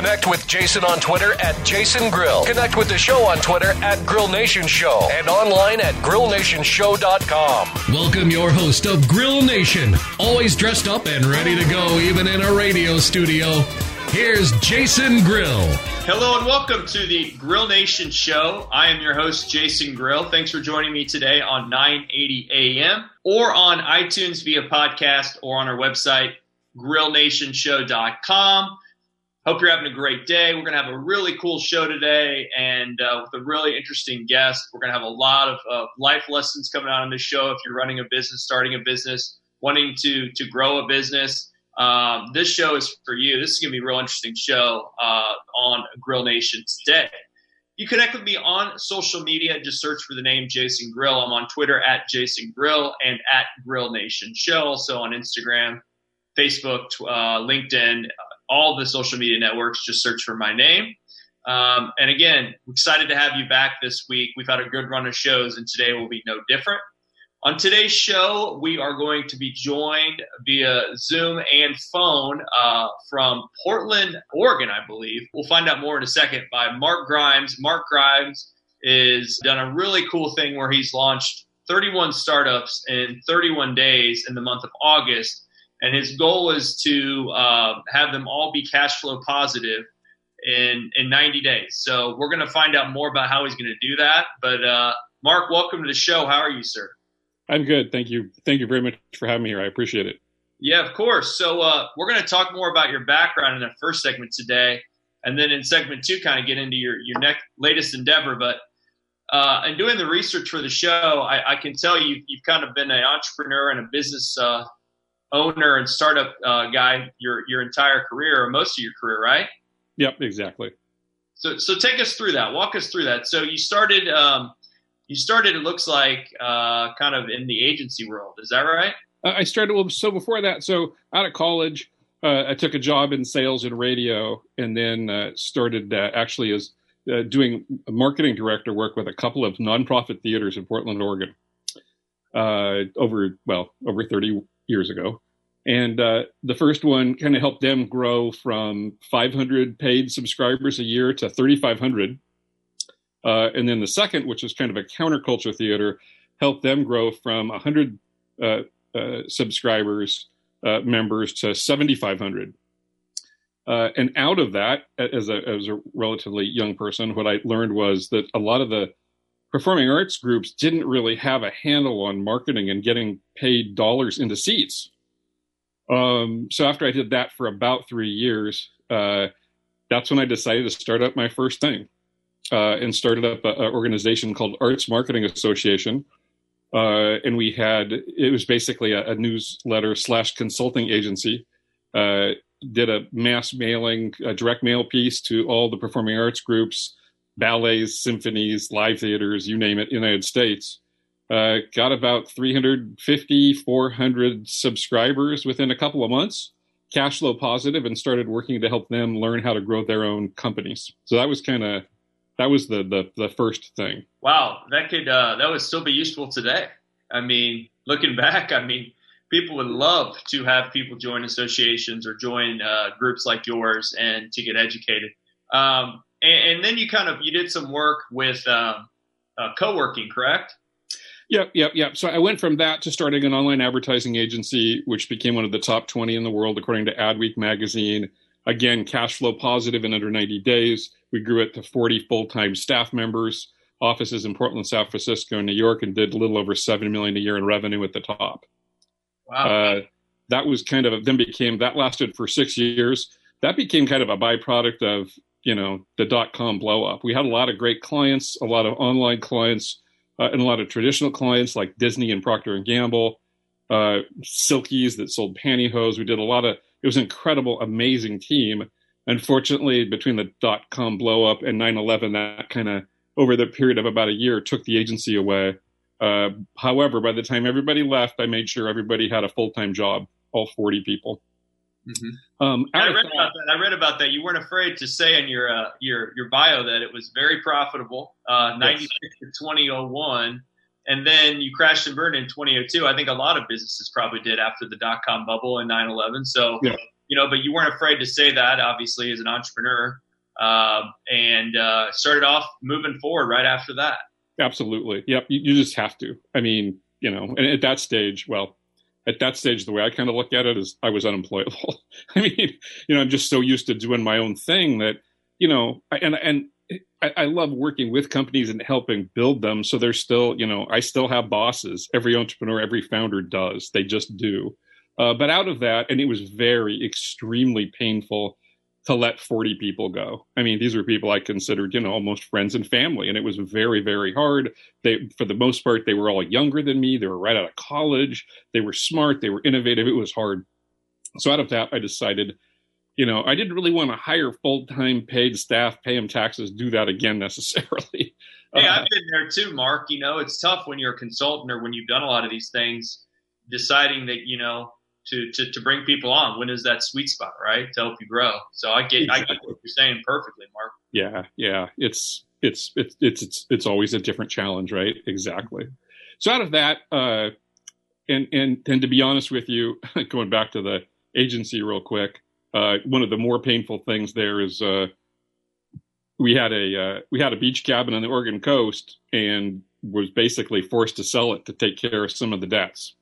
Ooh-wee! Connect with Jason on Twitter at Jason Grill. Connect with the show on Twitter at Grill Nation Show and online at grillnationshow.com. Welcome your host of Grill Nation, always dressed up and ready to go, even in a radio studio. Here's Jason Grill. Hello and welcome to the Grill Nation Show. I am your host, Jason Grill. Thanks for joining me today on 980 AM or on iTunes via podcast or on our website, grillnationshow.com. Hope you're having a great day. We're going to have a really cool show today and uh, with a really interesting guest. We're going to have a lot of uh, life lessons coming out on this show if you're running a business, starting a business, wanting to, to grow a business. Um, this show is for you. This is going to be a real interesting show uh, on Grill Nation today. You connect with me on social media. Just search for the name Jason Grill. I'm on Twitter at Jason Grill and at Grill Nation Show. Also on Instagram, Facebook, uh, LinkedIn, all the social media networks. Just search for my name. Um, and again, excited to have you back this week. We've had a good run of shows, and today will be no different. On today's show, we are going to be joined via Zoom and phone uh, from Portland, Oregon, I believe. We'll find out more in a second by Mark Grimes. Mark Grimes has done a really cool thing where he's launched 31 startups in 31 days in the month of August. And his goal is to uh, have them all be cash flow positive in, in 90 days. So we're going to find out more about how he's going to do that. But uh, Mark, welcome to the show. How are you, sir? I'm good. Thank you. Thank you very much for having me here. I appreciate it. Yeah, of course. So uh, we're going to talk more about your background in the first segment today, and then in segment two, kind of get into your your next latest endeavor. But uh, in doing the research for the show, I, I, can tell you you've kind of been an entrepreneur and a business uh, owner and startup uh, guy your your entire career, or most of your career, right? Yep, exactly. So so take us through that. Walk us through that. So you started. Um, you started, it looks like, uh, kind of in the agency world. Is that right? Uh, I started, well, so before that, so out of college, uh, I took a job in sales and radio and then uh, started uh, actually as uh, doing marketing director work with a couple of nonprofit theaters in Portland, Oregon, over, well, over 30 years ago. And the first one kind of helped them grow from 500 paid subscribers a year to 3,500 uh, and then the second, which is kind of a counterculture theater, helped them grow from 100 uh, uh, subscribers, uh, members to 7,500. Uh, and out of that, as a, as a relatively young person, what I learned was that a lot of the performing arts groups didn't really have a handle on marketing and getting paid dollars into seats. Um, so after I did that for about three years, uh, that's when I decided to start up my first thing uh, and started up an organization called Arts Marketing Association. Uh, and we had it was basically a, a newsletter slash consulting agency. Uh, did a mass mailing, a direct mail piece to all the performing arts groups, ballets, symphonies, live theaters, you name it, United States. Uh, got about 350, 400 subscribers within a couple of months, cash flow positive, and started working to help them learn how to grow their own companies. So that was kind of that was the, the the first thing. Wow, that could uh, that would still be useful today. I mean, looking back, I mean, people would love to have people join associations or join uh, groups like yours and to get educated. Um, and, and, then you kind of you did some work with um, uh, co-working, correct? Yep, yep, yep. So I went from that to starting an online advertising agency, which became one of the top 20 in the world according to Adweek magazine. Again, cash flow positive in under 90 days. We grew it to 40 full time staff members, offices in Portland, San Francisco, and New York, and did a little over 7 million a year in revenue at the top. Wow. Uh, that was kind of, then became, that lasted for six years. That became kind of a byproduct of, you know, the dot com blow up. We had a lot of great clients, a lot of online clients, uh, and a lot of traditional clients like Disney and Procter and Gamble, uh, Silkies that sold pantyhose. We did a lot of it was an incredible, amazing team unfortunately, between the dot com blow up and 9 11, that kind of over the period of about a year took the agency away. Uh, however, by the time everybody left, I made sure everybody had a full time job, all 40 people. Mm-hmm. Um, I read that, about that. I read about that. You weren't afraid to say in your uh, your your bio that it was very profitable, uh, 96 yes. to 2001, and then you crashed and burned in 2002. I think a lot of businesses probably did after the dot com bubble and 9/11. So yeah. you know, but you weren't afraid to say that. Obviously, as an entrepreneur, uh, and uh, started off moving forward right after that. Absolutely. Yep. You, you just have to. I mean, you know, and at that stage, well, at that stage, the way I kind of look at it is I was unemployable. I mean, you know, I'm just so used to doing my own thing that, you know, and, and I, I, love working with companies and helping build them. So there's still, you know, I still have bosses. Every entrepreneur, every founder does. They just do. Uh, but out of that, and it was very, extremely painful to let 40 people go. I mean, these were people I considered, you know, almost friends and family, and it was very, very hard. They, for the most part, they were all younger than me. They were right out of college. They were smart. They were innovative. It was hard. So out of that, I decided, you know, I didn't really want to hire full time paid staff, pay them taxes, do that again necessarily. Hey, uh, I've been there too, Mark. You know, it's tough when you're a consultant or when you've done a lot of these things, deciding that you know to, to, to bring people on. When is that sweet spot, right? To help you grow. So I get, exactly. I get what you're saying perfectly, Mark. Yeah. Yeah. It's, it's, it's, it's, it's, it's always a different challenge, right? Exactly. So out of that, uh, and, and, and to be honest with you, going back to the agency real quick, uh, one of the more painful things there is, uh, we had a, uh, we had a beach cabin on the Oregon coast and was basically forced to sell it to take care of some of the debts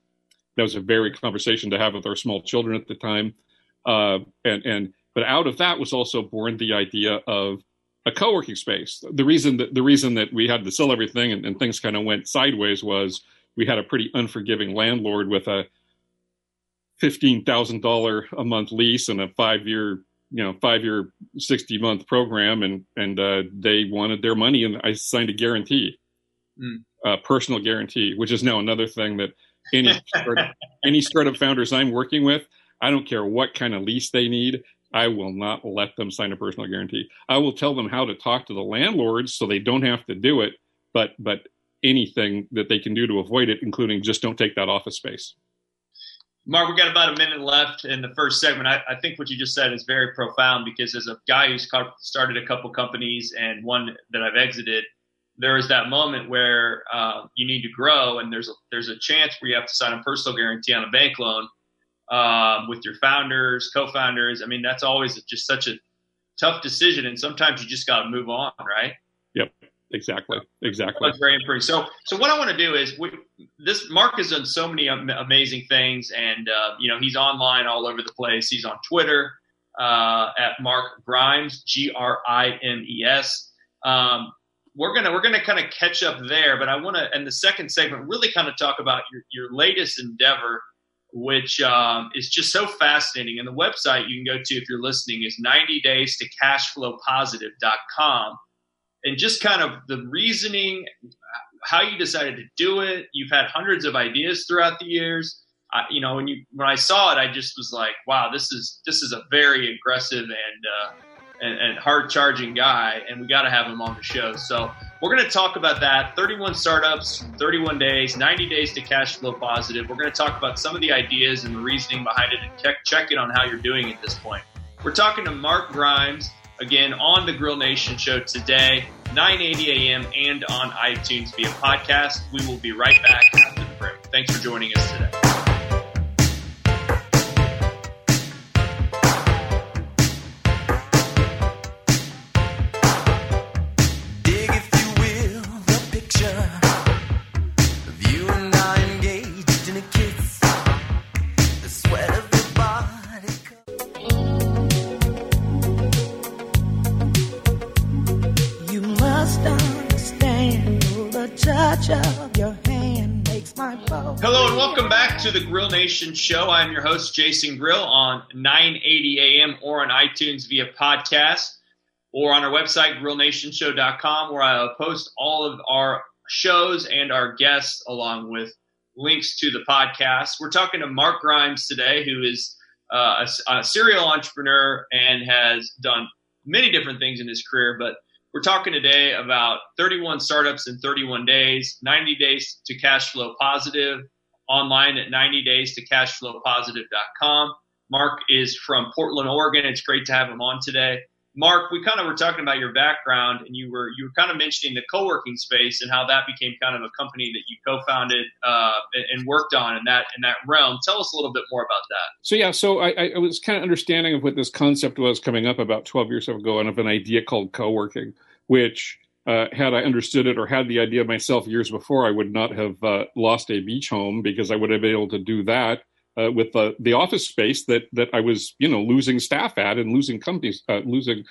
that was a very conversation to have with our small children at the time. Uh, and and but out of that was also born the idea of a co-working space. The reason that the reason that we had to sell everything and, and things kind of went sideways was we had a pretty unforgiving landlord with a fifteen thousand dollar a month lease and a five year you know five year sixty month program and and uh, they wanted their money and I signed a guarantee, mm. a personal guarantee, which is now another thing that any startup, any startup founders I'm working with, I don't care what kind of lease they need. I will not let them sign a personal guarantee. I will tell them how to talk to the landlords so they don't have to do it, but but anything that they can do to avoid it, including just don't take that office space. Mark, we got about a minute left in the first segment. I, I, think what you just said is very profound because as a guy who's started a couple companies and one that I've exited, there is that moment where uh, you need to grow, and there's a, there's a chance where you have to sign a personal guarantee on a bank loan um, with your founders, co-founders. I mean, that's always just such a tough decision, and sometimes you just got to move on, right? Yep, exactly, exactly. That's very important. So, so what I want to do is we, this. Mark has done so many amazing things, and uh, you know he's online all over the place. He's on Twitter uh, at Mark Grimes, G R I M E S. Um, we're gonna we're gonna kind of catch up there, but I want to in the second segment really kind of talk about your your latest endeavor, which um, is just so fascinating. And the website you can go to if you're listening is 90 days to cashflowpositive.com, and just kind of the reasoning, how you decided to do it. You've had hundreds of ideas throughout the years. I, you know, when you when I saw it, I just was like, wow, this is this is a very aggressive and uh, and, and hard charging guy, and we got to have him on the show. So we're going to talk about that 31 startups, 31 days, 90 days to cash flow positive. We're going to talk about some of the ideas and the reasoning behind it and check, check in on how you're doing at this point. We're talking to Mark Grimes again on the Grill Nation show today, 9:80 a.m. and on iTunes via podcast. We will be right back after the break. Thanks for joining us today. To the Grill Nation show. I'm your host, Jason Grill, on 980 AM or on iTunes via podcast or on our website, grillnationshow.com, where I post all of our shows and our guests along with links to the podcast. We're talking to Mark Grimes today, who is uh, a, a serial entrepreneur and has done many different things in his career. But we're talking today about 31 startups in 31 days, 90 days to cash flow positive, online at 90 days to cashflowpositive.com. Mark is from Portland, Oregon. It's great to have him on today. Mark, we kind of were talking about your background, and you were you were kind of mentioning the co-working space and how that became kind of a company that you co-founded uh, and worked on in that in that realm. Tell us a little bit more about that. So yeah, so I, I was kind of understanding of what this concept was coming up about 12 years ago, and of an idea called co-working, which uh, had I understood it or had the idea myself years before, I would not have uh, lost a beach home because I would have been able to do that uh, with the, the office space that that I was you know losing staff at and losing companies uh, losing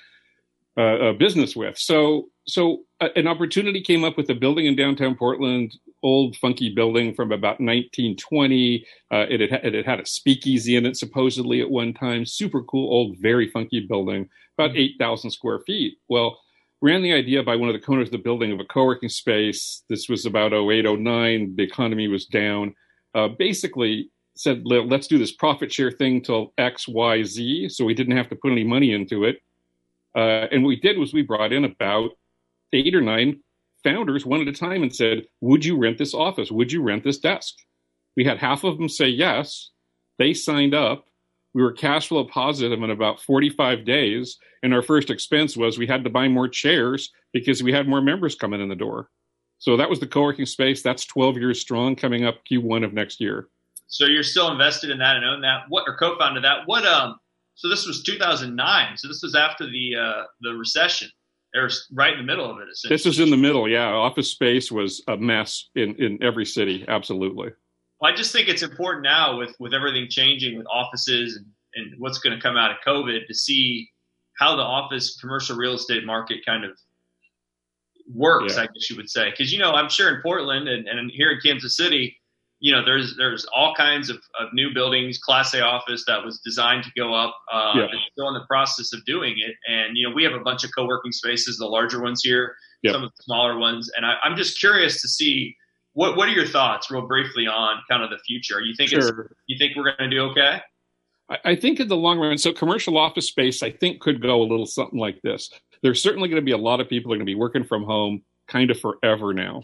uh, business with. So so uh, an opportunity came up with a building in downtown Portland, old funky building from about 1920. Uh, it had it had had a speakeasy in it supposedly at one time. Super cool old very funky building, about 8,000 square feet. Well ran the idea by one of the owners of the building of a co-working space. This was about 08, 09. The economy was down. Uh, basically, said, let's do this profit share thing till X, Y, Z. So we didn't have to put any money into it. Uh, and what we did was we brought in about eight or nine founders one at a time and said, Would you rent this office? Would you rent this desk? We had half of them say yes. They signed up. We were cash flow positive in about 45 days. And our first expense was we had to buy more chairs because we had more members coming in the door. So that was the co working space. That's 12 years strong coming up Q1 of next year. So you're still invested in that and own that. What or co-founded that? What um? So this was 2009. So this was after the uh, the recession. Or right in the middle of it. This was in the middle. Yeah, office space was a mess in in every city. Absolutely. Well, I just think it's important now with with everything changing with offices and, and what's going to come out of COVID to see how the office commercial real estate market kind of works. Yeah. I guess you would say because you know I'm sure in Portland and, and here in Kansas City you know, there's there's all kinds of, of new buildings, Class A office that was designed to go up. Uh, yeah. still in the process of doing it, and you know, we have a bunch of co-working spaces, the larger ones here, some of the smaller ones, and I, am just curious to see what what are your thoughts, real briefly, on kind of the future. You think sure. you think we're going to do okay? I, I think in the long run, so commercial office space, I think could go a little something like this. There's certainly going to be a lot of people are going to be working from home kind of forever now.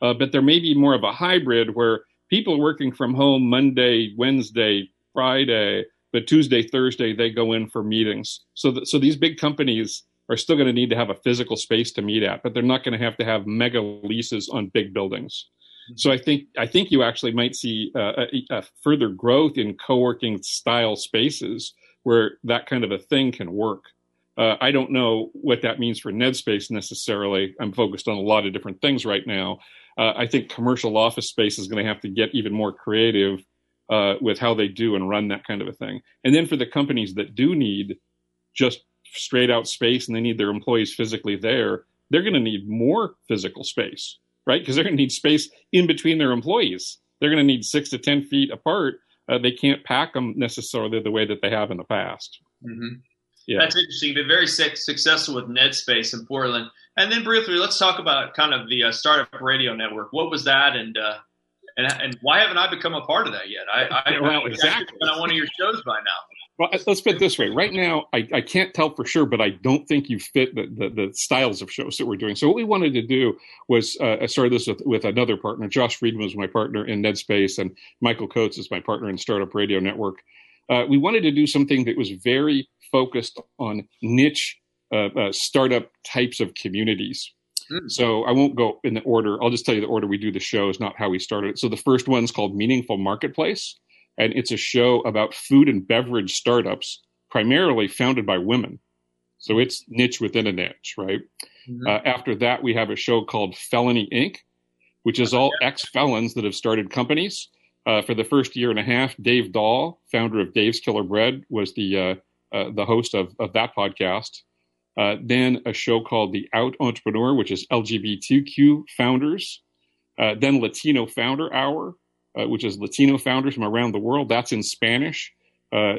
Uh, but there may be more of a hybrid where people working from home Monday, Wednesday, Friday, but Tuesday, Thursday they go in for meetings. So that, so these big companies are still going to need to have a physical space to meet at, but they're not going to have to have mega leases on big buildings. Mm-hmm. So I think I think you actually might see uh, a, a, further growth in co-working style spaces where that kind of a thing can work. Uh, I don't know what that means for NedSpace necessarily. I'm focused on a lot of different things right now, uh, I think commercial office space is going to have to get even more creative uh, with how they do and run that kind of a thing. And then for the companies that do need just straight out space and they need their employees physically there, they're going to need more physical space, right? Because they're going to need space in between their employees. They're going to need six to 10 feet apart. Uh, they can't pack them necessarily the way that they have in the past. Mm-hmm. Yeah. That's interesting. Been very successful with NedSpace in Portland. And then briefly, let's talk about kind of the uh, startup radio network. What was that, and uh, and and why haven't I become a part of that yet? I, I well, exactly. been on one of your shows by now. Well, let's put it this way. Right now, I, I can't tell for sure, but I don't think you fit the, the, the styles of shows that we're doing. So what we wanted to do was uh, I started this with, with another partner. Josh Friedman was my partner in NedSpace, and Michael Coates is my partner in Startup Radio Network. Uh, we wanted to do something that was very focused on niche uh, uh, startup types of communities. Mm. So I won't go in the order. I'll just tell you the order we do the show is not how we started it. So the first one's called Meaningful Marketplace, and it's a show about food and beverage startups, primarily founded by women. So it's niche within a niche, right? Mm-hmm. Uh, after that, we have a show called Felony Inc., which is all ex felons that have started companies. Uh, for the first year and a half, Dave Dahl, founder of Dave's Killer Bread, was the uh, uh the host of, of that podcast. Uh, then a show called The Out Entrepreneur, which is LGBTQ founders. Uh, then Latino Founder Hour, uh, which is Latino founders from around the world. That's in Spanish, uh,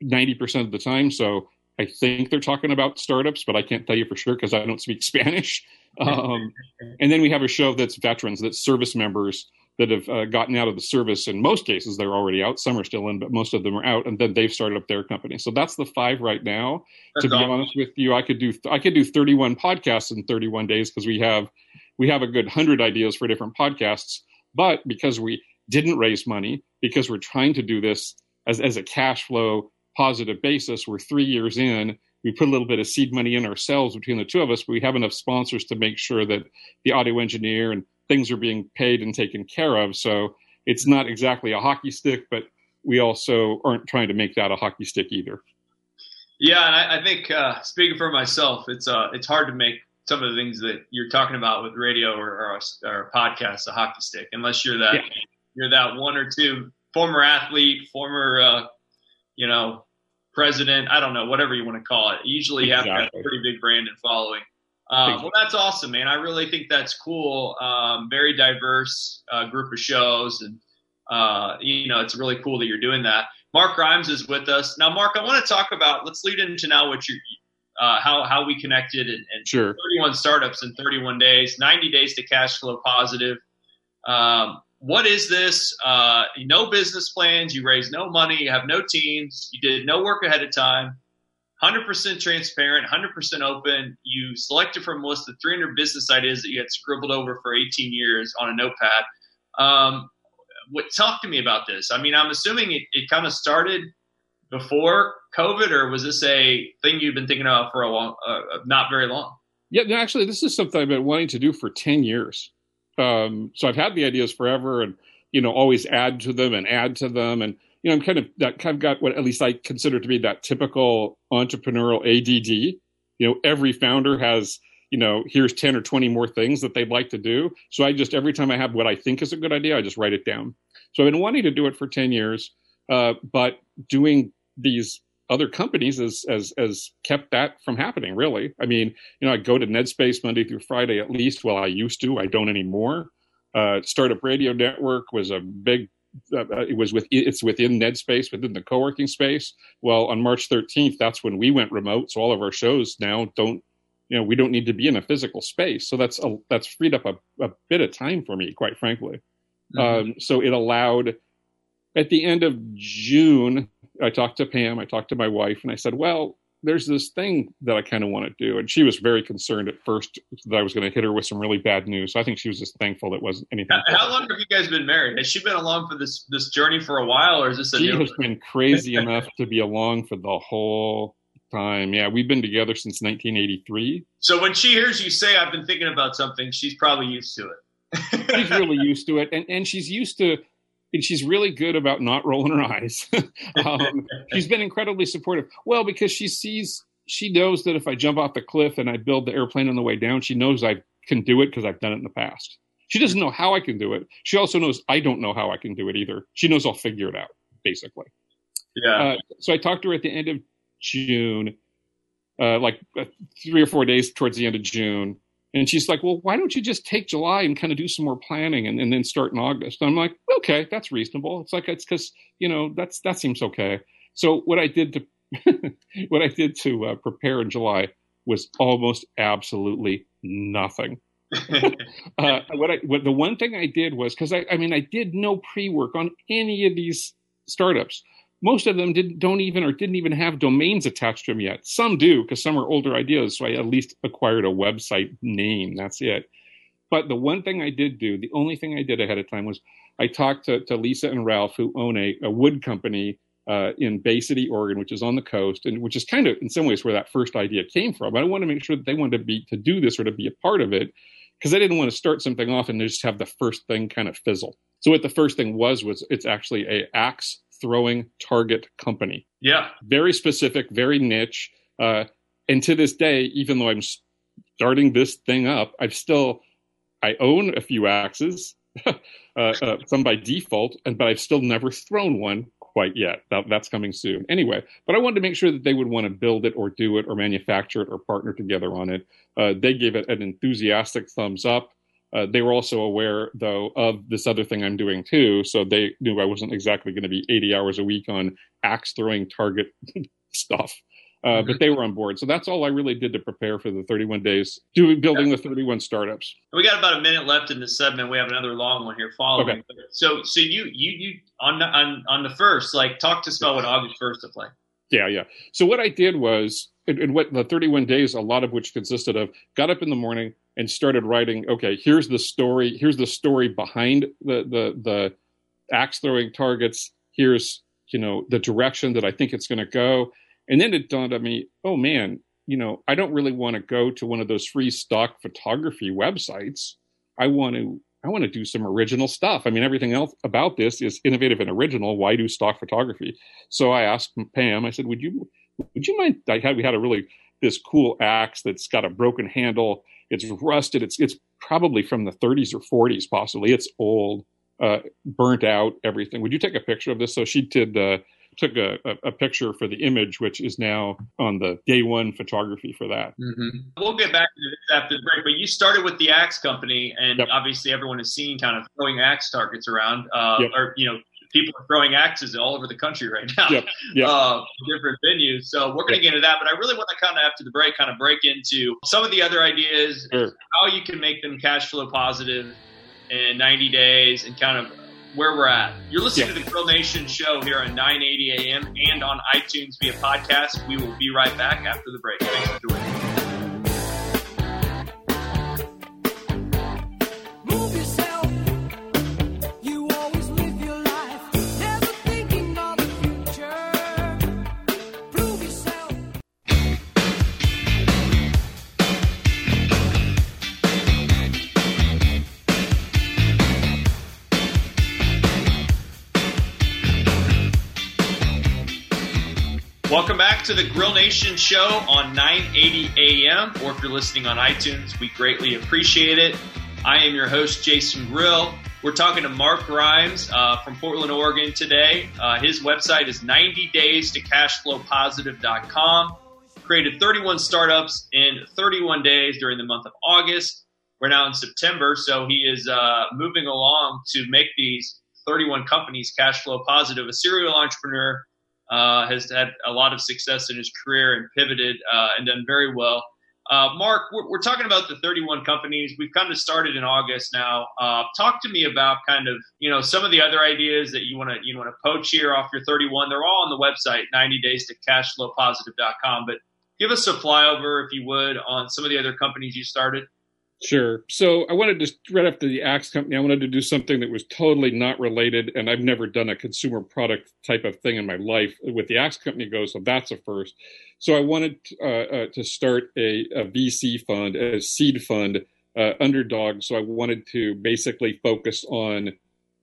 ninety percent of the time. So I think they're talking about startups, but I can't tell you for sure because I don't speak Spanish. Um, and then we have a show that's veterans, that's service members that have uh, gotten out of the service. In most cases, they're already out. Some are still in, but most of them are out. And then they've started up their company. So that's the five right now. That's to be awesome. honest with you, I could do I could do 31 podcasts in 31 days because we have we have a good hundred ideas for different podcasts. But because we didn't raise money, because we're trying to do this as as a cash flow positive basis, we're three years in. We put a little bit of seed money in ourselves between the two of us, but we have enough sponsors to make sure that the audio engineer and things are being paid and taken care of. So it's not exactly a hockey stick, but we also aren't trying to make that a hockey stick either. Yeah, and I, I think uh, speaking for myself, it's uh, it's hard to make some of the things that you're talking about with radio or, or, or podcasts a hockey stick, unless you're that yeah. you're that one or two former athlete, former uh, you know president, I don't know, whatever you want to call it. Usually, you exactly. have a pretty big brand and following. Uh, well, that's awesome, man. I really think that's cool. Um, very diverse uh, group of shows, and uh, you know, it's really cool that you're doing that. Mark Grimes is with us now. Mark, I want to talk about. Let's lead into now what you, uh, how how we connected, and, and sure. 31 startups in 31 days, 90 days to cash flow positive. Um, what is this? Uh, no business plans. You raise no money. You have no teams. You did no work ahead of time. 100% transparent, 100% open. You selected from a list of 300 business ideas that you had scribbled over for 18 years on a notepad. Um, what, talk to me about this. I mean, I'm assuming it, it kind of started before COVID, or was this a thing you've been thinking about for a long, uh, not very long? Yeah, no, actually, this is something I've been wanting to do for 10 years. Um, so I've had the ideas forever and, you know, always add to them and add to them. And, you know, I'm kind of that kind of got what at least I consider to be that typical entrepreneurial ADD. You know, every founder has, you know, here's 10 or 20 more things that they'd like to do. So I just, every time I have what I think is a good idea, I just write it down. So I've been wanting to do it for 10 years, uh, but doing these other companies has, has, has kept that from happening, really. I mean, you know, I go to NedSpace Monday through Friday at least. Well, I used to, I don't anymore. Uh, Startup Radio Network was a big uh, uh, it was with it's within NedSpace within the co-working space. Well, on March 13th, that's when we went remote. So all of our shows now don't, you know, we don't need to be in a physical space. So that's a, that's freed up a, a bit of time for me, quite frankly. Mm-hmm. Um, so it allowed. At the end of June, I talked to Pam. I talked to my wife, and I said, "Well, there's this thing that I kind of want to do. And she was very concerned at first that I was going to hit her with some really bad news. So I think she was just thankful it wasn't anything. How, how long have you guys been married? Has she been along for this this journey for a while, or is this a she has been crazy enough to be along for the whole time. Yeah, we've been together since 1983. So when she hears you say, "I've been thinking about something," she's probably used to it. she's really used to it, and and she's used to and she's really good about not rolling her eyes. um, she's been incredibly supportive. Well, because she sees, she knows that if I jump off the cliff and I build the airplane on the way down, she knows I can do it because I've done it in the past. She doesn't know how I can do it. She also knows I don't know how I can do it either. She knows I'll figure it out, basically. Yeah. Uh, so I talked to her at the end of June, uh, like uh, three or four days towards the end of June, and she's like, well, why don't you just take July and kind of do some more planning and, and then start in August? And I'm like, okay, that's reasonable. It's like, it's because, you know, that's, that seems okay. So what I did to, what I did to uh, prepare in July was almost absolutely nothing. uh, what I, what the one thing I did was, cause I, I mean, I did no pre-work on any of these startups most of them didn't don't even or didn't even have domains attached to them yet. Some do because some are older ideas. So I at least acquired a website name. That's it. But the one thing I did do, the only thing I did ahead of time was I talked to, to Lisa and Ralph, who own a, a wood company uh, in Bay City, Oregon, which is on the coast, and which is kind of in some ways where that first idea came from. I want to make sure that they wanted to be to do this or to be a part of it because I didn't want to start something off and just have the first thing kind of fizzle. So what the first thing was was it's actually a axe throwing target company. Yeah. Very specific, very niche. Uh, and to this day, even though I'm starting this thing up, I've still, I own a few axes, uh, uh, some by default, and but I've still never thrown one quite yet. That, that's coming soon. Anyway, but I wanted to make sure that they would want to build it or do it or manufacture it or partner together on it. Uh, they gave it an enthusiastic thumbs up. Uh, they were also aware, though, of this other thing I'm doing too. So they knew I wasn't exactly going to be 80 hours a week on axe throwing target stuff. Uh. But they were on board, so that's all I really did to prepare for the 31 days, doing building the 31 startups. We got about a minute left in the segment. We have another long one here following. Okay. So, so you you you on the, on on the first, like, talk to us about what August first looked like. Yeah, yeah. So what I did was, and what the 31 days, a lot of which consisted of, got up in the morning and started writing. Okay, here's the story. Here's the story behind the the the axe throwing targets. Here's you know the direction that I think it's going to go and then it dawned on me, oh man, you know, I don't really want to go to one of those free stock photography websites. I want to I want to do some original stuff. I mean, everything else about this is innovative and original. Why do stock photography? So I asked Pam. I said, "Would you would you mind?" I had we had a really this cool axe that's got a broken handle. It's rusted. It's it's probably from the 30s or 40s, possibly. It's old, uh, burnt out. Everything. Would you take a picture of this? So she did. Uh, took a, a, picture for the image, which is now on the day one photography for that. Mm-hmm. We'll get back to this after the break, but you started with the Axe Company, and yep. obviously everyone has seen kind of throwing axe targets around, uh, yep. or you know, people are throwing axes all over the country right now, yep. Yep. Uh, different venues. So we're going to get into that, but I really want to kind of after the break, kind of break into some of the other ideas, sure. how you can make them cash flow positive in 90 days, and kind of where we're at. You're listening yeah. to the Grill Nation show here on 980 AM and on iTunes via podcast. We will be right back after the break. Thanks for joining. Welcome back to the Grill Nation show on 980 AM, or if you're listening on iTunes, we greatly appreciate it. I am your host, Jason Grill. We're talking to Mark Grimes uh, from Portland, Oregon today. Uh, his website is 90days to cashflowpositive.com. Created 31 startups in 31 days during the month of August. We're now in September, so he is uh, moving along to make these 31 companies cash flow positive. A serial entrepreneur has had a lot of success in his career and pivoted uh, and done very well. Uh, Mark, we're, we're, talking about the 31 companies. We've kind of started in August now. Uh, talk to me about kind of you know some of the other ideas that you want to you want to poach here off your 31. They're all on the website 90 days to cashflowpositive.com. But give us a flyover, if you would, on some of the other companies you started. Sure. So I wanted to right after the Axe company, I wanted to do something that was totally not related, and I've never done a consumer product type of thing in my life. With the Axe company goes, so that's a first. So I wanted uh, uh, to start a, a, VC fund, a seed fund, uh, underdog. So I wanted to basically focus on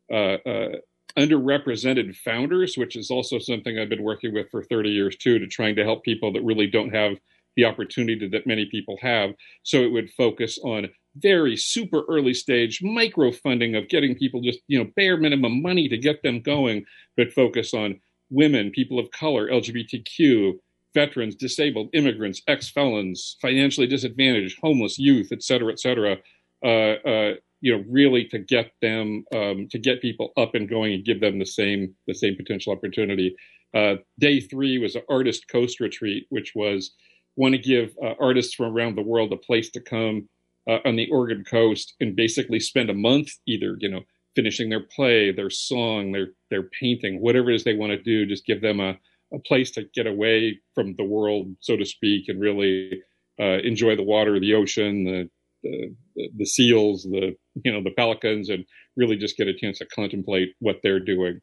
uh, uh, underrepresented founders, which is also something I've been working with for 30 years too, to trying to help people that really don't have the opportunity that many people have. So it would focus on very super early stage micro funding of getting people just, you know, bare minimum money to get them going, but focus on women, people of color, LGBTQ, veterans, disabled, immigrants, ex felons, financially disadvantaged, homeless, youth, et cetera, et cetera. Uh, uh, you know, really to get them um, to get people up and going and give them the same the same potential opportunity. Uh, day three was an artist coast retreat, which was want to give uh, artists from around the world a place to come uh, on the Oregon coast and basically spend a month either, you know, finishing their play, their song, their their painting, whatever it is they want to do. Just give them a, a place to get away from the world, so to speak, and really uh, enjoy the water, the ocean, the, the the seals, the you know the pelicans, and really just get a chance to contemplate what they're doing.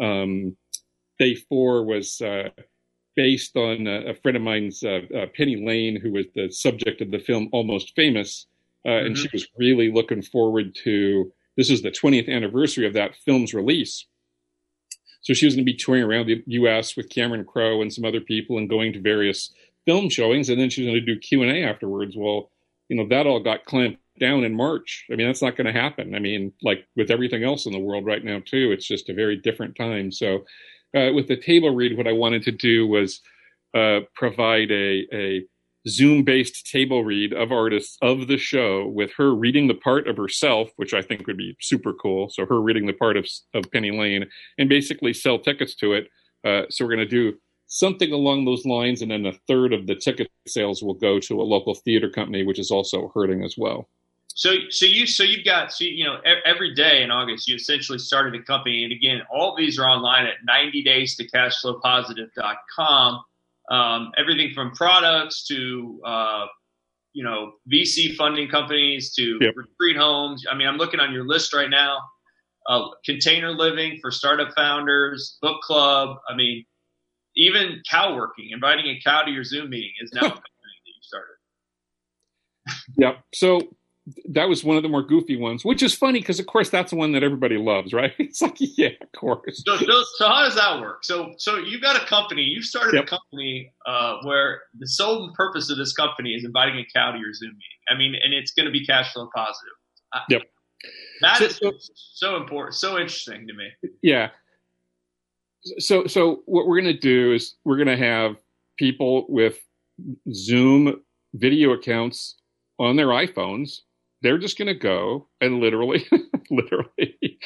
Um, day four was uh, based on a, a friend of mine's, uh, uh, Penny Lane, who was the subject of the film Almost Famous. Uh, mm-hmm. And she was really looking forward to this is the 20th anniversary of that film's release. So she was going to be touring around the U.S. with Cameron Crowe and some other people and going to various film showings. And then she was going to do Q&A afterwards. Well, you know, that all got clamped down in March. I mean, that's not going to happen. I mean, like with everything else in the world right now, too, it's just a very different time. So uh, with the table read, what I wanted to do was uh, provide a, a Zoom based table read of artists of the show with her reading the part of herself, which I think would be super cool. So, her reading the part of, of Penny Lane and basically sell tickets to it. Uh, so, we're going to do something along those lines, and then a third of the ticket sales will go to a local theater company, which is also hurting as well. So, so you, so you've got, so you know, every day in August, you essentially started a company, and again, all these are online at 90 days to cashflowpositive.com. Um, everything from products to, uh, you know, VC funding companies to yep. retreat homes. I mean, I'm looking on your list right now. Uh, container living for startup founders, book club. I mean, even cow working, inviting a cow to your Zoom meeting is now a company that you started. Yep. So that was one of the more goofy ones, which is funny because, of course, that's the one that everybody loves, right? It's like, yeah, of course. So, so, so how does that work? So, so you got a company, you've started yep. a company uh, where the sole purpose of this company is inviting a cow to your Zoom meeting. I mean, and it's going to be cash flow positive. Yep. That so, is so, so important, so interesting to me. Yeah. So, so what we're going to do is we're going to have people with Zoom video accounts on their iPhones they're just going to go and literally, literally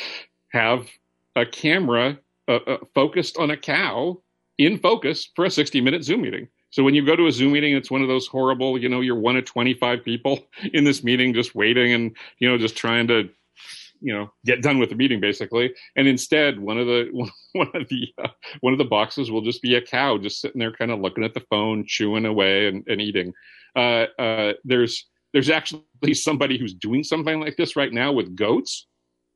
have a camera uh, uh, focused on a cow in focus for a 60 minute Zoom meeting. So when you go to a Zoom meeting, it's one of those horrible, you know, you're one of 25 people in this meeting just waiting and, you know, just trying to, you know, get done with the meeting basically. And instead, one of the, one of the, uh, one of the boxes will just be a cow just sitting there kind of looking at the phone, chewing away and, and eating. Uh, uh, there's, there's actually somebody who's doing something like this right now with goats,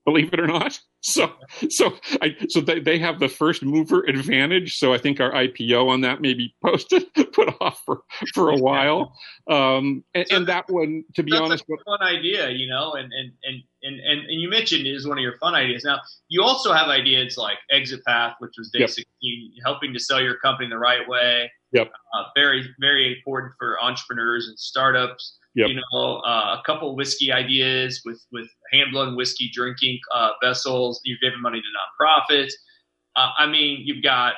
believe it or not. So, so I, so they, they have the first mover advantage. So I think our IPO on that may be posted, put off for, for a while. Um, and, so and that one, to be honest, a fun idea, you know, and, and, and, and, and, you mentioned is one of your fun ideas. Now you also have ideas like exit path, which was basically yep. helping to sell your company the right way. Yep. Uh, very, very important for entrepreneurs and startups. Yep. You know, uh, a couple whiskey ideas with with hand blown whiskey drinking uh, vessels. You're giving money to nonprofits. Uh, I mean, you've got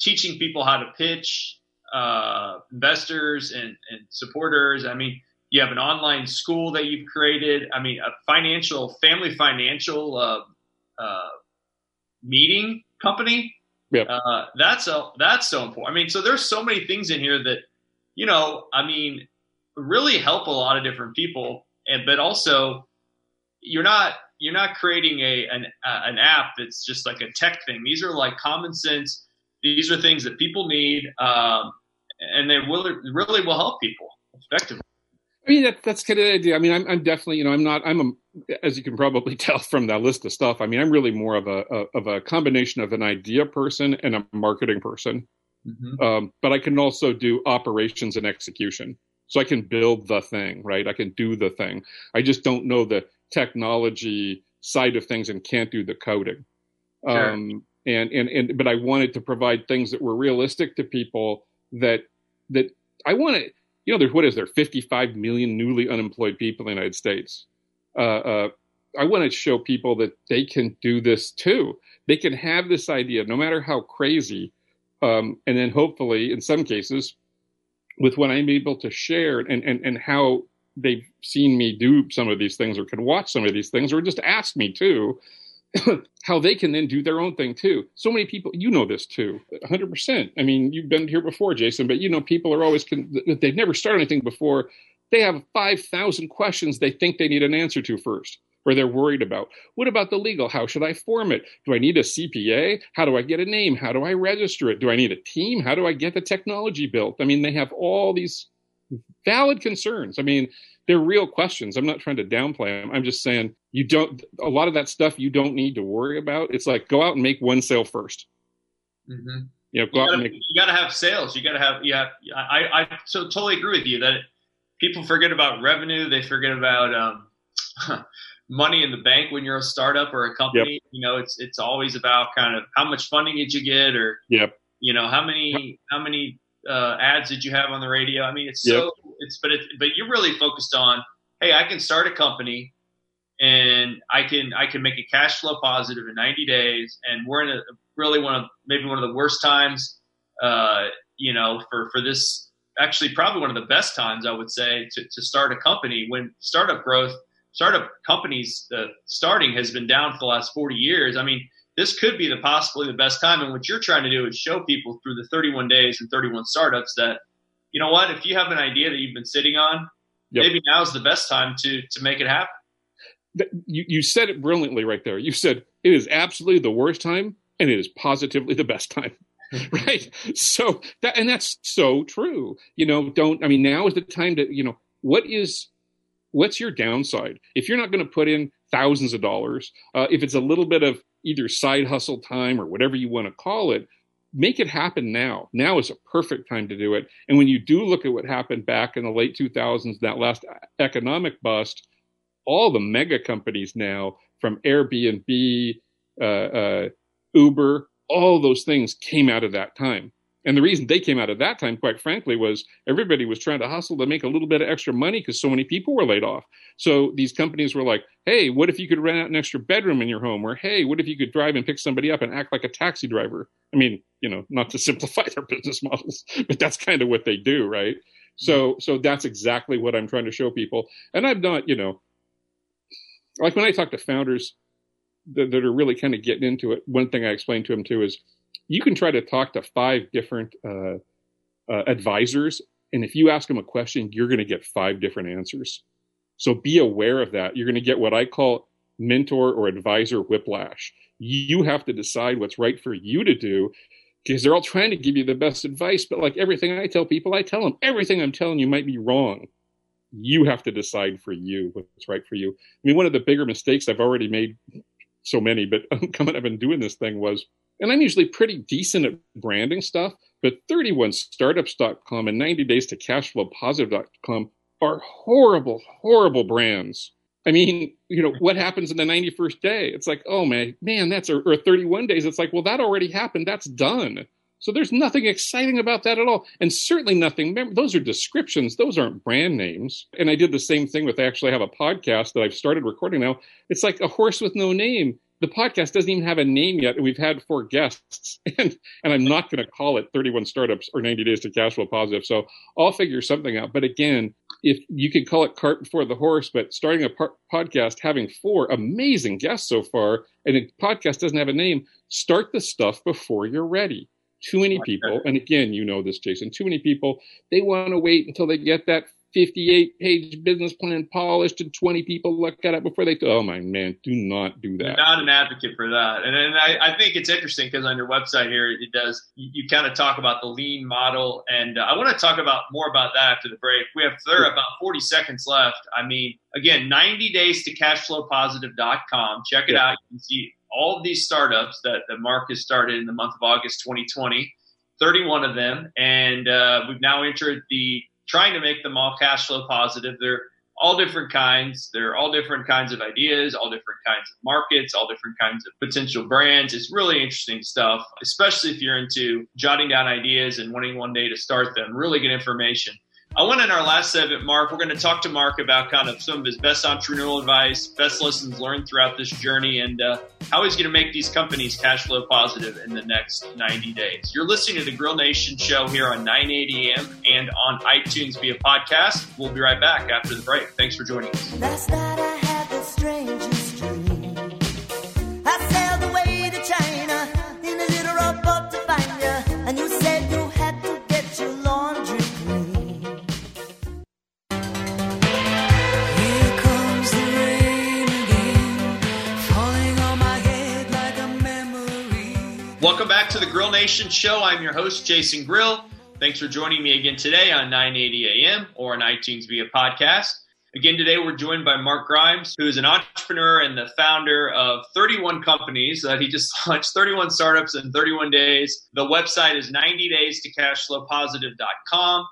teaching people how to pitch uh, investors and, and supporters. I mean, you have an online school that you've created. I mean, a financial family financial uh, uh, meeting company. Yep. that's so that's so important. I mean, so there's so many things in here that you know. I mean, really help a lot of different people. And but also, you're not you're not creating a an uh, an app that's just like a tech thing. These are like common sense. These are things that people need, um, and they will really will help people effectively. I mean, that, that's kind of the idea. I mean, I'm, I'm, definitely, you know, I'm not, I'm a, as you can probably tell from that list of stuff. I mean, I'm really more of a, a of a combination of an idea person and a marketing person. Mm-hmm. Um, but I can also do operations and execution so I can build the thing, right? I can do the thing. I just don't know the technology side of things and can't do the coding. Sure. Um, and, and, and, but I wanted to provide things that were realistic to people that, that I wanted, you know, there's, what is there, 55 million newly unemployed people in the United States. Uh, uh, I want to show people that they can do this too. They can have this idea, no matter how crazy, um, and then hopefully, in some cases, with what I'm able to share and, and, and how they've seen me do some of these things or can watch some of these things or just ask me too, how they can then do their own thing too. So many people, you know this too, 100%. I mean, you've been here before, Jason, but you know, people are always, they've never started anything before. They have 5,000 questions they think they need an answer to first or they're worried about. What about the legal? How should I form it? Do I need a CPA? How do I get a name? How do I register it? Do I need a team? How do I get the technology built? I mean, they have all these valid concerns. I mean, they're real questions. I'm not trying to downplay them. I'm just saying you don't, a lot of that stuff you don't need to worry about. It's like go out and make one sale 1st mm-hmm. You know, go you out gotta, and make. You got to have sales. You got to have, yeah. I, I so totally agree with you that people forget about revenue. They forget about, um, money in the bank when you're a startup or a company. Yep. You know, it's it's always about kind of how much funding did you get, or yep. you know how many how many uh, ads did you have on the radio. I mean, it's yep. so it's but it but you're really focused on hey, I can start a company and I can I can make a cash flow positive in 90 days, and we're in a really one of maybe one of the worst times, uh, you know, for for this. Actually, probably one of the best times I would say to, to start a company when startup growth startup companies uh, starting has been down for the last 40 years. I mean, this could be the possibly the best time. And what you're trying to do is show people through the 31 days and 31 startups that, you know what, if you have an idea that you've been sitting on, yep. maybe now is the best time to to make it happen. You, you said it brilliantly right there. You said it is absolutely the worst time and it is positively the best time. right. So that, and that's so true. You know, don't, I mean, now is the time to, you know, what is, what's your downside? If you're not going to put in thousands of dollars, uh, if it's a little bit of either side hustle time or whatever you want to call it, make it happen now. Now is a perfect time to do it. And when you do look at what happened back in the late 2000s, that last economic bust, all the mega companies now, from Airbnb, uh, uh, Uber, all those things came out of that time. And the reason they came out at that time, quite frankly, was everybody was trying to hustle to make a little bit of extra money because so many people were laid off. So these companies were like, hey, what if you could rent out an extra bedroom in your home? Or hey, what if you could drive and pick somebody up and act like a taxi driver? I mean, you know, not to simplify their business models, but that's kind of what they do, right? So, mm-hmm. so that's exactly what I'm trying to show people. And I'm not, you know, like when I talk to founders that, that are really kind of getting into it, one thing I explain to them too is you can try to talk to five different uh, uh, advisors, and if you ask them a question, you're going to get five different answers. So be aware of that. You're going to get what I call mentor or advisor whiplash. You have to decide what's right for you to do because they're all trying to give you the best advice. But like everything I tell people, I tell them everything I'm telling you might be wrong. You have to decide for you what's right for you. I mean, one of the bigger mistakes I've already made, so many, but coming up and doing this thing was and I'm usually pretty decent at branding stuff, but 31startups.com and 90 days to cashflowpositive.com are horrible, horrible brands. I mean, you know, what happens in the 91st day? It's like, oh man, man, that's or, or 31 days. It's like, well, that already happened. That's done. So there's nothing exciting about that at all. And certainly nothing, those are descriptions. Those aren't brand names. And I did the same thing with, I actually have a podcast that I've started recording now. It's like a horse with no name the podcast doesn't even have a name yet, and we've had four guests, and and I'm not going to call it 31 startups or 90 days to cash flow positive. So I'll figure something out. But again, if you can call it cart before the horse, but starting a par- podcast, having four amazing guests so far, and a podcast doesn't have a name, start the stuff before you're ready. Too many people, and again, you know this, Jason. Too many people they want to wait until they get that 58 page business plan polished and 20 people look at it before they go, oh my man do not do that. I'm not an advocate for that. And, and I, I think it's interesting because on your website here it does you, you kind of talk about the lean model. And uh, i want to talk about more about that after the break. We have there about 40 seconds left. I mean again 90 days to cashflowpositive.com check it yeah. out. You can see all of these startups that, that mark has started in the month of august 2020 31 of them. And uh, we've now entered the trying to make them all cash flow positive. They're all different kinds. They're all different kinds of ideas, all different kinds of markets, all different kinds of potential brands. It's really interesting stuff, especially if you're into jotting down ideas and wanting one day to start them. Really good information. I want in our last segment, Mark, we're going to talk to Mark about kind of some of his best entrepreneurial advice, best lessons learned throughout this journey, and uh, how he's going to make these companies cash flow positive in the next 90 days. You're listening to the Grill Nation show here on 980 AM and on iTunes via podcast. We'll be right back after the break. Thanks for joining us. Welcome back to the Grill Nation show. I'm your host, Jason Grill. Thanks for joining me again today on 980 AM or on iTunes via podcast. Again, today we're joined by Mark Grimes, who is an entrepreneur and the founder of 31 companies that he just launched 31 startups in 31 days. The website is 90 days to cashflowpositive.com.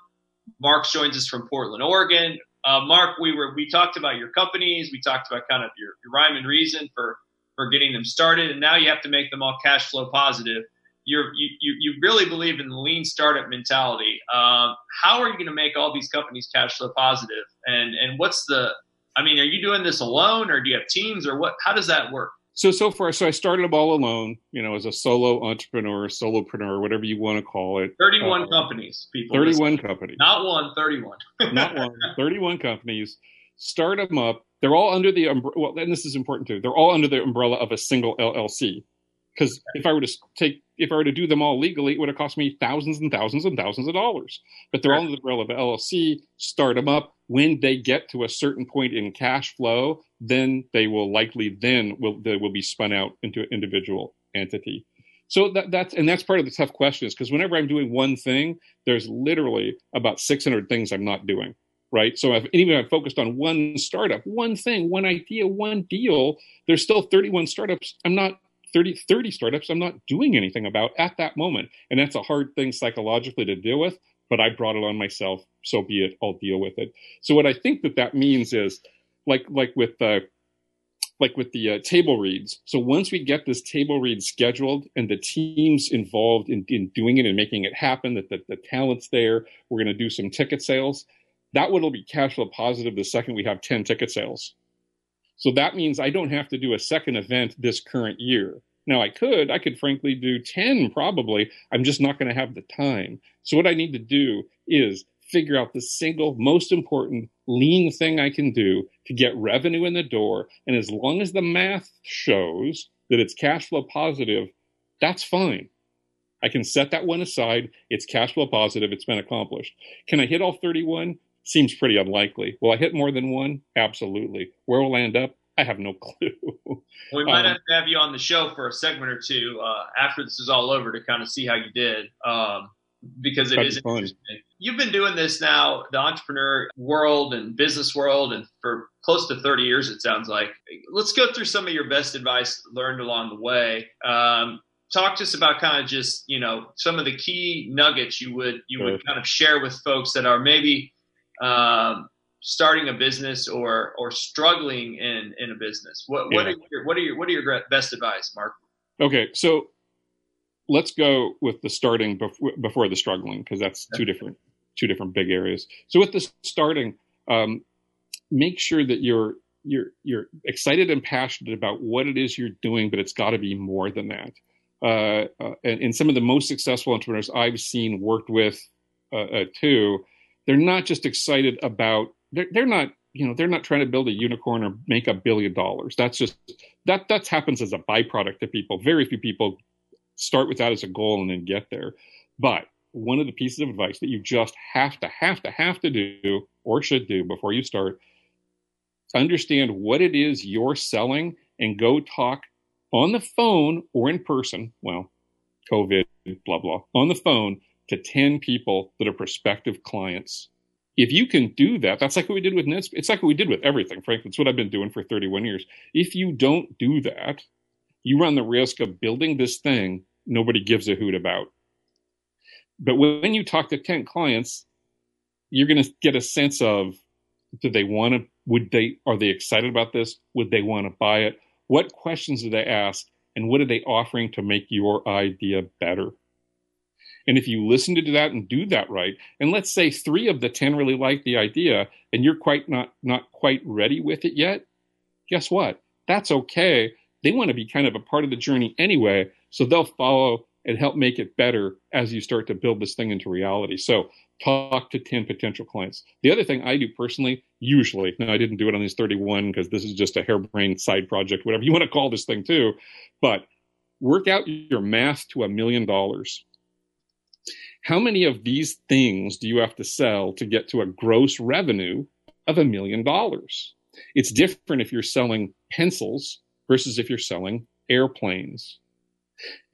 Mark joins us from Portland, Oregon. Uh, Mark, we were we talked about your companies. We talked about kind of your, your rhyme and reason for for getting them started, and now you have to make them all cash flow positive. You're, you, you really believe in the lean startup mentality. Um, how are you going to make all these companies cash flow positive? And and what's the? I mean, are you doing this alone, or do you have teams, or what? How does that work? So so far, so I started them all alone. You know, as a solo entrepreneur, solopreneur, whatever you want to call it. Thirty-one uh, companies, people. Thirty-one companies. Not one. Thirty-one. Not one. Thirty-one companies. Start them up they're all under the umbrella. Well, and this is important too. They're all under the umbrella of a single LLC. Because if I were to take, if I were to do them all legally, it would have cost me thousands and thousands and thousands of dollars. But they're all under the umbrella of LLC. Start them up when they get to a certain point in cash flow. Then they will likely then will they will be spun out into an individual entity. So that, that's and that's part of the tough question is because whenever I'm doing one thing, there's literally about 600 things I'm not doing. Right. So if even if I'm focused on one startup, one thing, one idea, one deal, there's still 31 startups I'm not 30, 30 startups I'm not doing anything about at that moment. And that's a hard thing psychologically to deal with, but I brought it on myself. So be it. I'll deal with it. So what I think that that means is like, like with, the, like with the uh, table reads. So once we get this table read scheduled and the teams involved in, in doing it and making it happen, that the, the talent's there, we're going to do some ticket sales. That one will be cash flow positive the second we have 10 ticket sales. So that means I don't have to do a second event this current year. Now I could, I could frankly do 10 probably. I'm just not going to have the time. So what I need to do is figure out the single most important lean thing I can do to get revenue in the door. And as long as the math shows that it's cash flow positive, that's fine. I can set that one aside. It's cash flow positive. It's been accomplished. Can I hit all 31? Seems pretty unlikely. Will I hit more than one? Absolutely. Where will I end up? I have no clue. we might um, have to have you on the show for a segment or two uh, after this is all over to kind of see how you did. Um, because it is interesting. You've been doing this now, the entrepreneur world and business world, and for close to 30 years, it sounds like. Let's go through some of your best advice learned along the way. Um, talk to us about kind of just you know some of the key nuggets you would you would kind of share with folks that are maybe um, starting a business or or struggling in in a business. What what yeah. are your, what are your what are your best advice, Mark? Okay, so let's go with the starting before, before the struggling because that's two different two different big areas. So with the starting, um, make sure that you're you're you're excited and passionate about what it is you're doing, but it's got to be more than that. Uh, uh, and, and, some of the most successful entrepreneurs I've seen worked with uh, uh too, they're not just excited about they're, they're not you know they're not trying to build a unicorn or make a billion dollars. That's just that that happens as a byproduct to people. Very few people start with that as a goal and then get there. But one of the pieces of advice that you just have to, have to, have to do or should do before you start, understand what it is you're selling and go talk on the phone or in person. Well, COVID, blah, blah, on the phone to 10 people that are prospective clients. If you can do that, that's like what we did with Nets. It's like what we did with everything, frankly. It's what I've been doing for 31 years. If you don't do that, you run the risk of building this thing nobody gives a hoot about. But when you talk to 10 clients, you're going to get a sense of do they want to, would they, are they excited about this? Would they want to buy it? What questions do they ask? And what are they offering to make your idea better? And if you listen to that and do that right, and let's say three of the 10 really like the idea and you're quite not, not quite ready with it yet, guess what? That's okay. They want to be kind of a part of the journey anyway. So they'll follow and help make it better as you start to build this thing into reality. So talk to 10 potential clients. The other thing I do personally, usually, now I didn't do it on these 31 because this is just a harebrained side project, whatever you want to call this thing too, but work out your math to a million dollars. How many of these things do you have to sell to get to a gross revenue of a million dollars? It's different if you're selling pencils versus if you're selling airplanes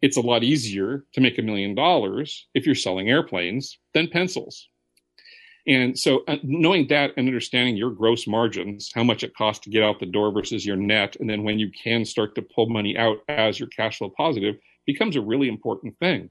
it's a lot easier to make a million dollars if you're selling airplanes than pencils. And so, uh, knowing that and understanding your gross margins, how much it costs to get out the door versus your net, and then when you can start to pull money out as your cash flow positive becomes a really important thing.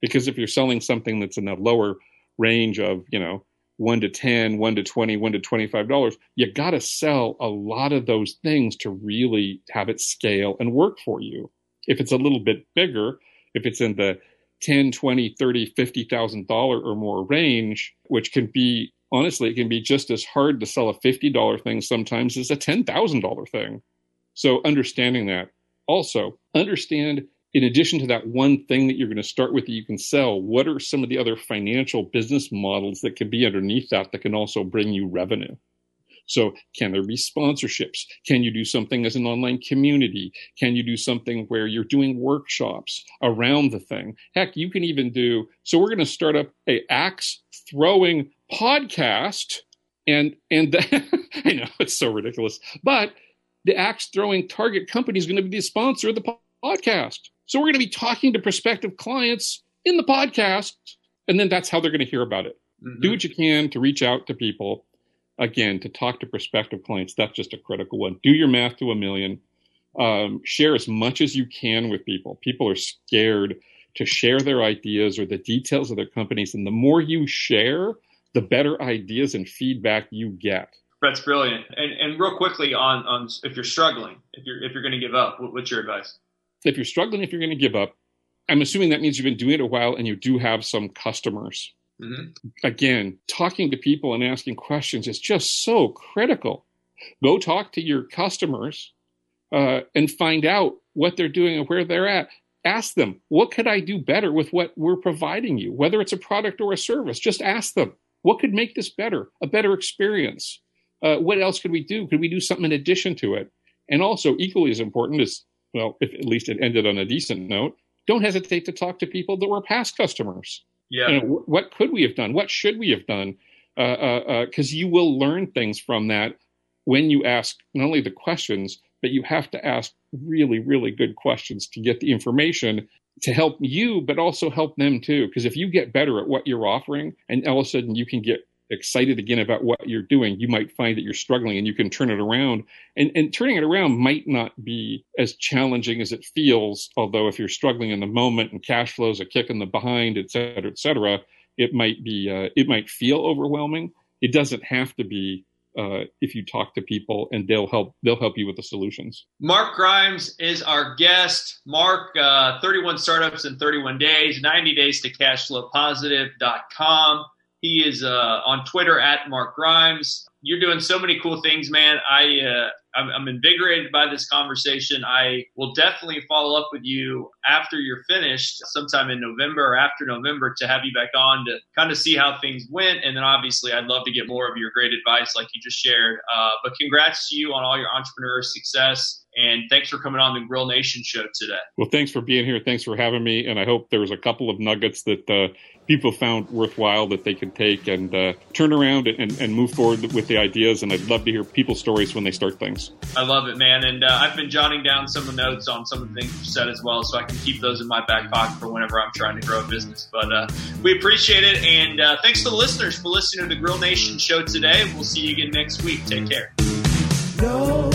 Because if you're selling something that's in the lower range of, you know, one to 10, one to 20, one to $25, you got to sell a lot of those things to really have it scale and work for you. If it's a little bit bigger, if it's in the 10, 20, 30, 50,000 dollar or more range, which can be honestly, it can be just as hard to sell a $50 thing sometimes as a $10,000 thing. So understanding that. Also, understand in addition to that one thing that you're going to start with that you can sell, what are some of the other financial business models that can be underneath that that can also bring you revenue? So, can there be sponsorships? Can you do something as an online community? Can you do something where you're doing workshops around the thing? Heck, you can even do. So, we're going to start up a axe throwing podcast, and and I know it's so ridiculous, but the axe throwing target company is going to be the sponsor of the podcast. So, we're going to be talking to prospective clients in the podcast, and then that's how they're going to hear about it. Mm-hmm. Do what you can to reach out to people. Again, to talk to prospective clients, that's just a critical one. Do your math to a million. Um, share as much as you can with people. People are scared to share their ideas or the details of their companies. And the more you share, the better ideas and feedback you get. That's brilliant. And, and real quickly on, on if you're struggling, if you're, if you're going to give up, what's your advice? If you're struggling, if you're going to give up, I'm assuming that means you've been doing it a while and you do have some customers. Mm-hmm. Again, talking to people and asking questions is just so critical. Go talk to your customers uh, and find out what they're doing and where they're at. Ask them, what could I do better with what we're providing you? Whether it's a product or a service, just ask them, what could make this better, a better experience? Uh, what else could we do? Could we do something in addition to it? And also, equally as important is, well, if at least it ended on a decent note, don't hesitate to talk to people that were past customers. Yeah. You know, what could we have done? What should we have done? Because uh, uh, uh you will learn things from that when you ask not only the questions, but you have to ask really, really good questions to get the information to help you, but also help them too. Because if you get better at what you're offering, and all of a sudden you can get excited again about what you're doing, you might find that you're struggling and you can turn it around. And, and turning it around might not be as challenging as it feels. Although if you're struggling in the moment and cash flows are kicking the behind, et cetera, et cetera, it might be, uh, it might feel overwhelming. It doesn't have to be uh, if you talk to people and they'll help they'll help you with the solutions. Mark Grimes is our guest. Mark, uh, 31 startups in 31 days, 90 days to cashflowpositive.com. He is uh, on Twitter at Mark Grimes. You're doing so many cool things, man. I uh, I'm, I'm, invigorated by this conversation. I will definitely follow up with you after you're finished, sometime in November or after November, to have you back on to kind of see how things went. And then obviously, I'd love to get more of your great advice, like you just shared. Uh, but congrats to you on all your entrepreneur success. And thanks for coming on the Grill Nation show today. Well, thanks for being here. Thanks for having me. And I hope there was a couple of nuggets that uh, people found worthwhile that they could take and uh, turn around and, and, move forward with the ideas. And I'd love to hear people's stories when they start things. I love it, man. And uh, I've been jotting down some of the notes on some of the things you said as well, so I can keep those in my back pocket for whenever I'm trying to grow a business. But uh, we appreciate it. And uh, thanks to the listeners for listening to the Grill Nation show today. We'll see you again next week. Take care. No.